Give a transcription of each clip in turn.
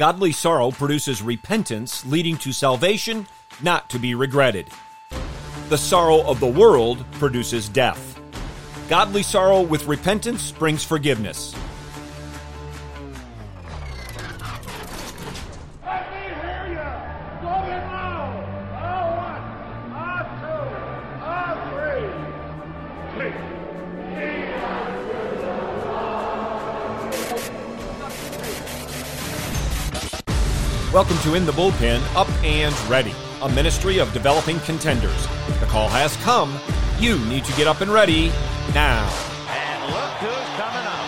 Godly sorrow produces repentance, leading to salvation, not to be regretted. The sorrow of the world produces death. Godly sorrow with repentance brings forgiveness. Welcome to In the Bullpen, Up and Ready, a ministry of developing contenders. The call has come. You need to get up and ready now. And look who's coming up.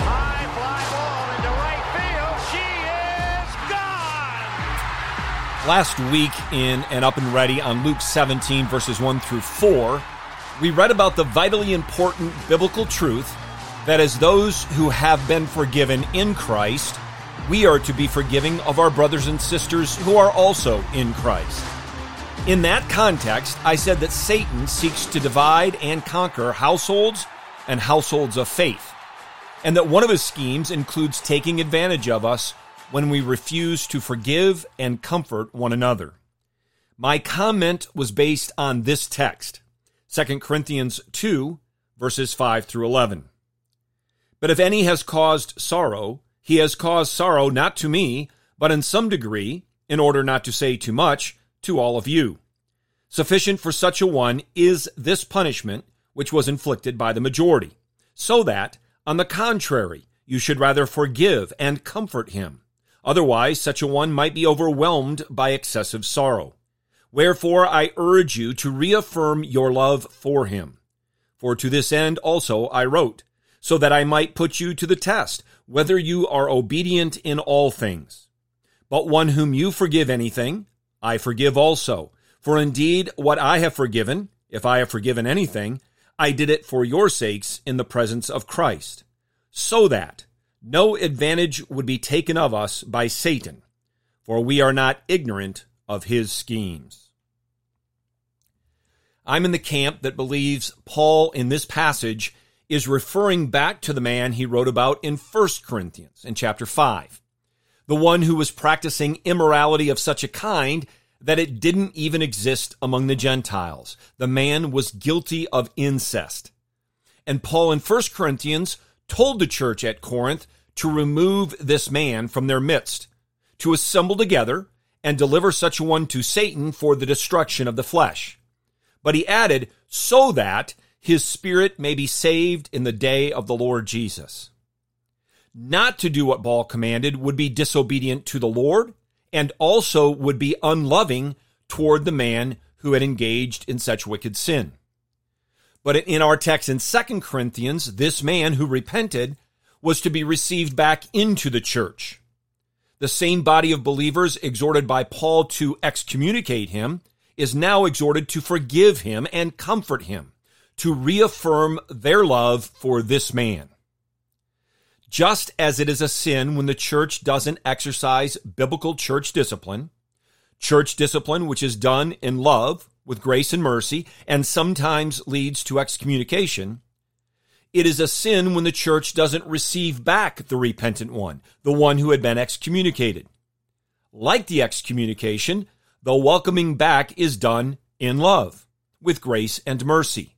High fly ball into right field. She is gone. Last week in and Up and Ready on Luke 17, verses 1 through 4, we read about the vitally important biblical truth that as those who have been forgiven in Christ, we are to be forgiving of our brothers and sisters who are also in Christ. In that context, I said that Satan seeks to divide and conquer households and households of faith, and that one of his schemes includes taking advantage of us when we refuse to forgive and comfort one another. My comment was based on this text, 2 Corinthians 2, verses 5 through 11. But if any has caused sorrow, he has caused sorrow not to me, but in some degree, in order not to say too much, to all of you. Sufficient for such a one is this punishment which was inflicted by the majority, so that, on the contrary, you should rather forgive and comfort him. Otherwise, such a one might be overwhelmed by excessive sorrow. Wherefore, I urge you to reaffirm your love for him. For to this end also I wrote, so that I might put you to the test, whether you are obedient in all things. But one whom you forgive anything, I forgive also. For indeed, what I have forgiven, if I have forgiven anything, I did it for your sakes in the presence of Christ, so that no advantage would be taken of us by Satan, for we are not ignorant of his schemes. I'm in the camp that believes Paul in this passage is referring back to the man he wrote about in 1 Corinthians in chapter 5. The one who was practicing immorality of such a kind that it didn't even exist among the Gentiles. The man was guilty of incest. And Paul in 1 Corinthians told the church at Corinth to remove this man from their midst, to assemble together and deliver such a one to Satan for the destruction of the flesh. But he added, so that his spirit may be saved in the day of the Lord Jesus. Not to do what Paul commanded would be disobedient to the Lord and also would be unloving toward the man who had engaged in such wicked sin. But in our text in 2 Corinthians, this man who repented was to be received back into the church. The same body of believers exhorted by Paul to excommunicate him is now exhorted to forgive him and comfort him to reaffirm their love for this man. Just as it is a sin when the church doesn't exercise biblical church discipline, church discipline which is done in love with grace and mercy and sometimes leads to excommunication, it is a sin when the church doesn't receive back the repentant one, the one who had been excommunicated. Like the excommunication, the welcoming back is done in love, with grace and mercy,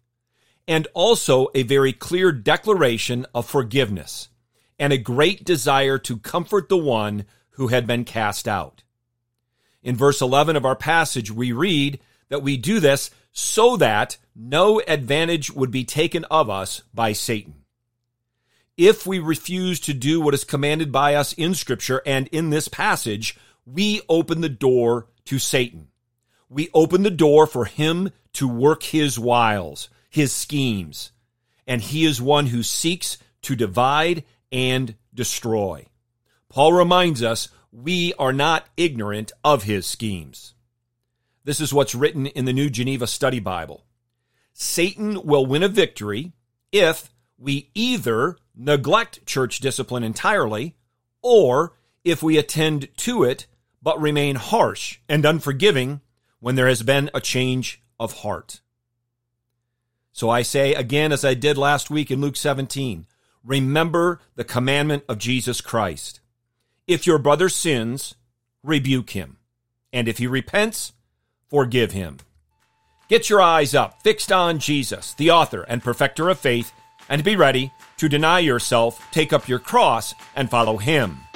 and also a very clear declaration of forgiveness and a great desire to comfort the one who had been cast out. In verse 11 of our passage, we read that we do this so that no advantage would be taken of us by Satan. If we refuse to do what is commanded by us in Scripture and in this passage, we open the door to Satan. We open the door for him to work his wiles, his schemes, and he is one who seeks to divide and destroy. Paul reminds us we are not ignorant of his schemes. This is what's written in the New Geneva Study Bible. Satan will win a victory if we either neglect church discipline entirely or if we attend to it but remain harsh and unforgiving when there has been a change of heart. So I say again, as I did last week in Luke 17, remember the commandment of Jesus Christ. If your brother sins, rebuke him. And if he repents, forgive him. Get your eyes up, fixed on Jesus, the author and perfecter of faith, and be ready to deny yourself, take up your cross, and follow him.